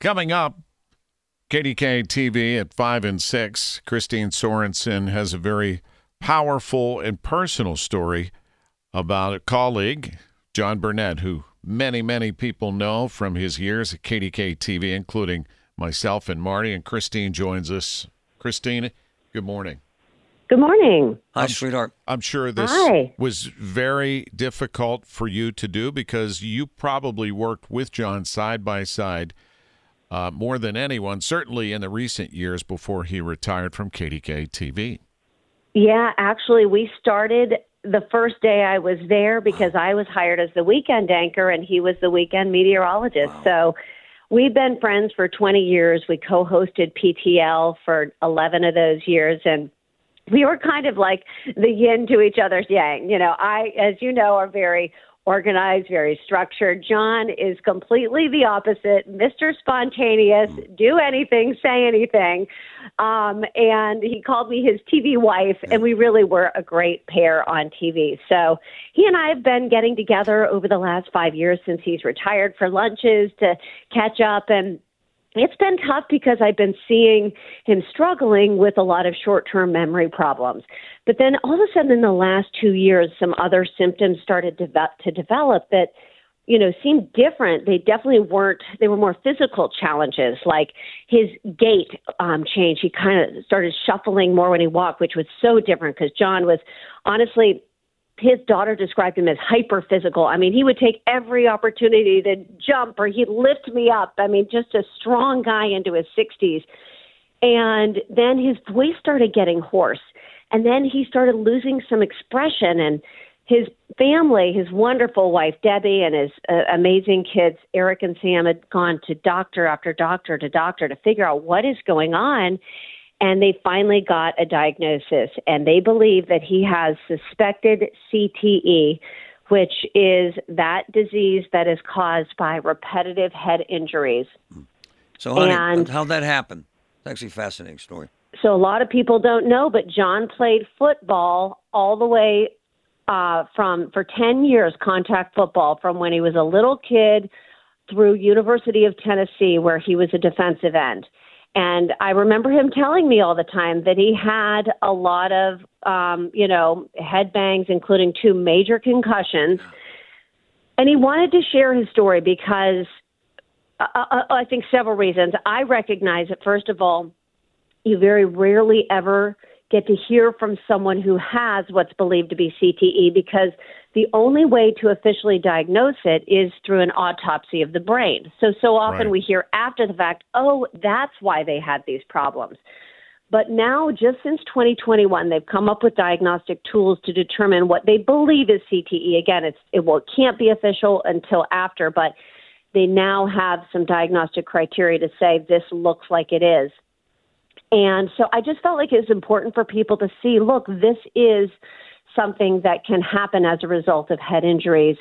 Coming up, KDKA TV at 5 and 6, Kristine Sorensen has a very powerful and personal story about a colleague, Jon Burnett, who many, many people know from his years at KDKA TV, including myself and Marty. And Kristine joins us. Kristine, good morning. Good morning. Hi, sweetheart. I'm sure this Hi. was very difficult for you to do because you probably worked with Jon side by side uh, more than anyone, certainly in the recent years before he retired from KDKA TV. Yeah, actually, we started the first day I was there because I was hired as the weekend anchor and he was the weekend meteorologist. So we've been friends for 20 years. We co hosted PTL for 11 of those years. And we were kind of like the yin to each other's yang. You know, I, as you know, are very organized, very structured. Jon is completely the opposite, Mr. Spontaneous, do anything, say anything. Um, and he called me his TV wife, and we really were a great pair on TV. So he and I have been getting together over the last five years since he's retired for lunches to catch up and it's been tough because I've been seeing him struggling with a lot of short term memory problems. But then all of a sudden in the last two years, some other symptoms started to, to develop that, you know, seemed different. They definitely weren't, they were more physical challenges, like his gait um, changed. He kind of started shuffling more when he walked, which was so different because Jon was honestly his daughter described him as hyper physical. I mean, he would take every opportunity to jump or he'd lift me up. I mean, just a strong guy into his 60s. And then his voice started getting hoarse. And then he started losing some expression. And his family, his wonderful wife, Debbie, and his uh, amazing kids, Eric and Sam, had gone to doctor after doctor to doctor to figure out what is going on and they finally got a diagnosis and they believe that he has suspected CTE which is that disease that is caused by repetitive head injuries. So, honey, And- how'd that happen? It's actually a fascinating story. So a lot of people don't know, but Jon played football all the way uh, from for ten years, contact football, from when he was a little kid through University of Tennessee, where he was a defensive end. And I remember him telling me all the time that he had a lot of, um, you know, head bangs, including two major concussions. And he wanted to share his story because uh, uh, I think several reasons. I recognize that, first of all, you very rarely ever get to hear from someone who has what's believed to be CTE because the only way to officially diagnose it is through an autopsy of the brain. So, so often Right. we hear after the fact, oh, that's why they had these problems. But now, just since 2021, they've come up with diagnostic tools to determine what they believe is CTE. Again, it's it, well, it can't be official until after, but they now have some diagnostic criteria to say this looks like it is. And so I just felt like it was important for people to see look, this is something that can happen as a result of head injuries,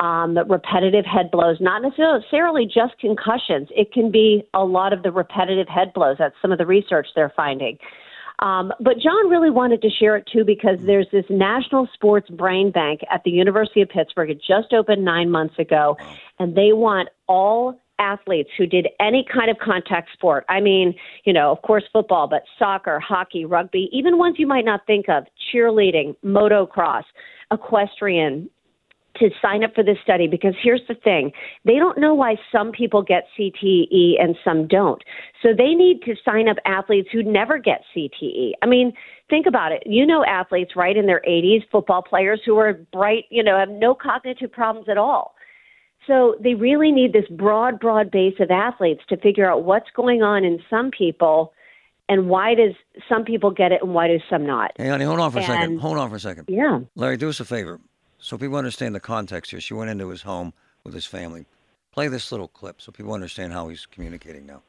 um, repetitive head blows, not necessarily just concussions. It can be a lot of the repetitive head blows. That's some of the research they're finding. Um, but Jon really wanted to share it too because there's this National Sports Brain Bank at the University of Pittsburgh. It just opened nine months ago, and they want all athletes who did any kind of contact sport. I mean, you know, of course, football, but soccer, hockey, rugby, even ones you might not think of, cheerleading, motocross, equestrian, to sign up for this study because here's the thing they don't know why some people get CTE and some don't. So they need to sign up athletes who never get CTE. I mean, think about it. You know athletes right in their 80s, football players who are bright, you know, have no cognitive problems at all. So they really need this broad, broad base of athletes to figure out what's going on in some people and why does some people get it and why do some not. Hey, honey, hold on for a second. Hold on for a second. Yeah. Larry, do us a favor. So people understand the context here. She went into his home with his family. Play this little clip so people understand how he's communicating now.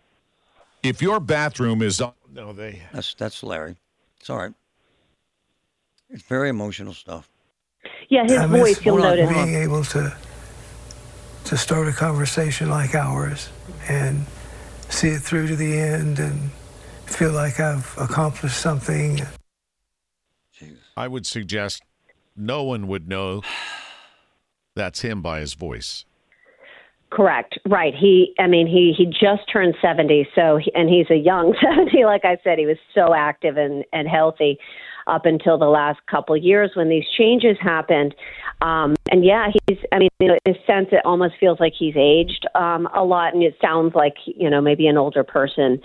If your bathroom is on, No, they. That's that's Larry. It's all right. It's very emotional stuff. Yeah, his I miss voice, you'll notice. being able to to start a conversation like ours and see it through to the end and feel like I've accomplished something. I would suggest no one would know that's him by his voice. Correct. Right. He, I mean, he he just turned seventy, so he, and he's a young seventy. Like I said, he was so active and and healthy up until the last couple years when these changes happened. Um, and yeah, he's. I mean, in a sense, it almost feels like he's aged um, a lot, and it sounds like you know maybe an older person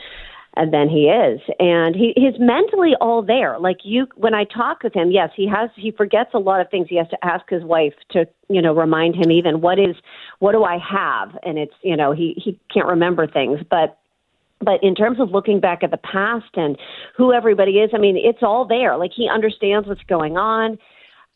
and then he is and he he's mentally all there like you when i talk with him yes he has he forgets a lot of things he has to ask his wife to you know remind him even what is what do i have and it's you know he he can't remember things but but in terms of looking back at the past and who everybody is i mean it's all there like he understands what's going on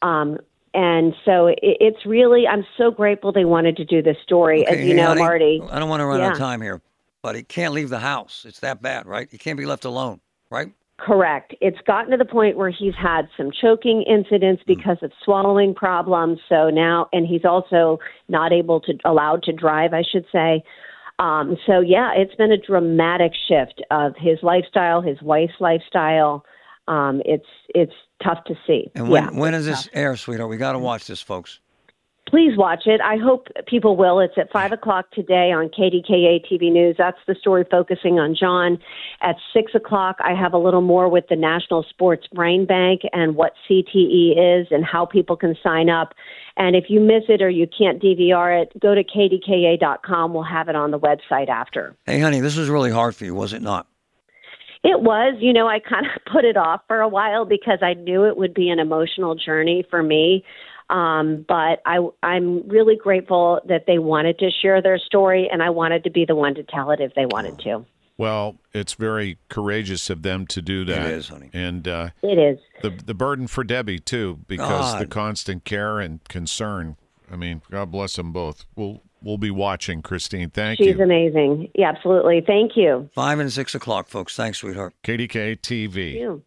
um and so it, it's really i'm so grateful they wanted to do this story Okay, as you hey, know honey, marty I don't want to run out of time here, but he can't leave the house. It's that bad, right? He can't be left alone, right? Correct. It's gotten to the point where he's had some choking incidents because of swallowing problems. So now, and he's also not able to, allowed to drive, I should say. Um, so yeah, it's been a dramatic shift of his lifestyle, his wife's lifestyle. Um, it's it's tough to see. And when yeah, when it's does this tough. air, sweetheart? We got to watch this, folks. Please watch it. I hope people will. It's at five o'clock today on KDKA TV News. That's the story focusing on Jon. At six o'clock, I have a little more with the National Sports Brain Bank and what CTE is and how people can sign up. And if you miss it or you can't DVR it, go to kdka.com. We'll have it on the website after. Hey, honey, this was really hard for you, was it not? It was, you know, I kind of put it off for a while because I knew it would be an emotional journey for me. Um, but I, I'm really grateful that they wanted to share their story, and I wanted to be the one to tell it if they wanted to. Well, it's very courageous of them to do that. is, honey. And uh, It is. the the burden for Debbie too, because the constant care and concern. I mean, God bless them both. We'll we'll be watching, Kristine. Thank She's you. She's amazing. Yeah, absolutely. Thank you. Five and six o'clock, folks. Thanks, sweetheart. KDKA TV. Thank you.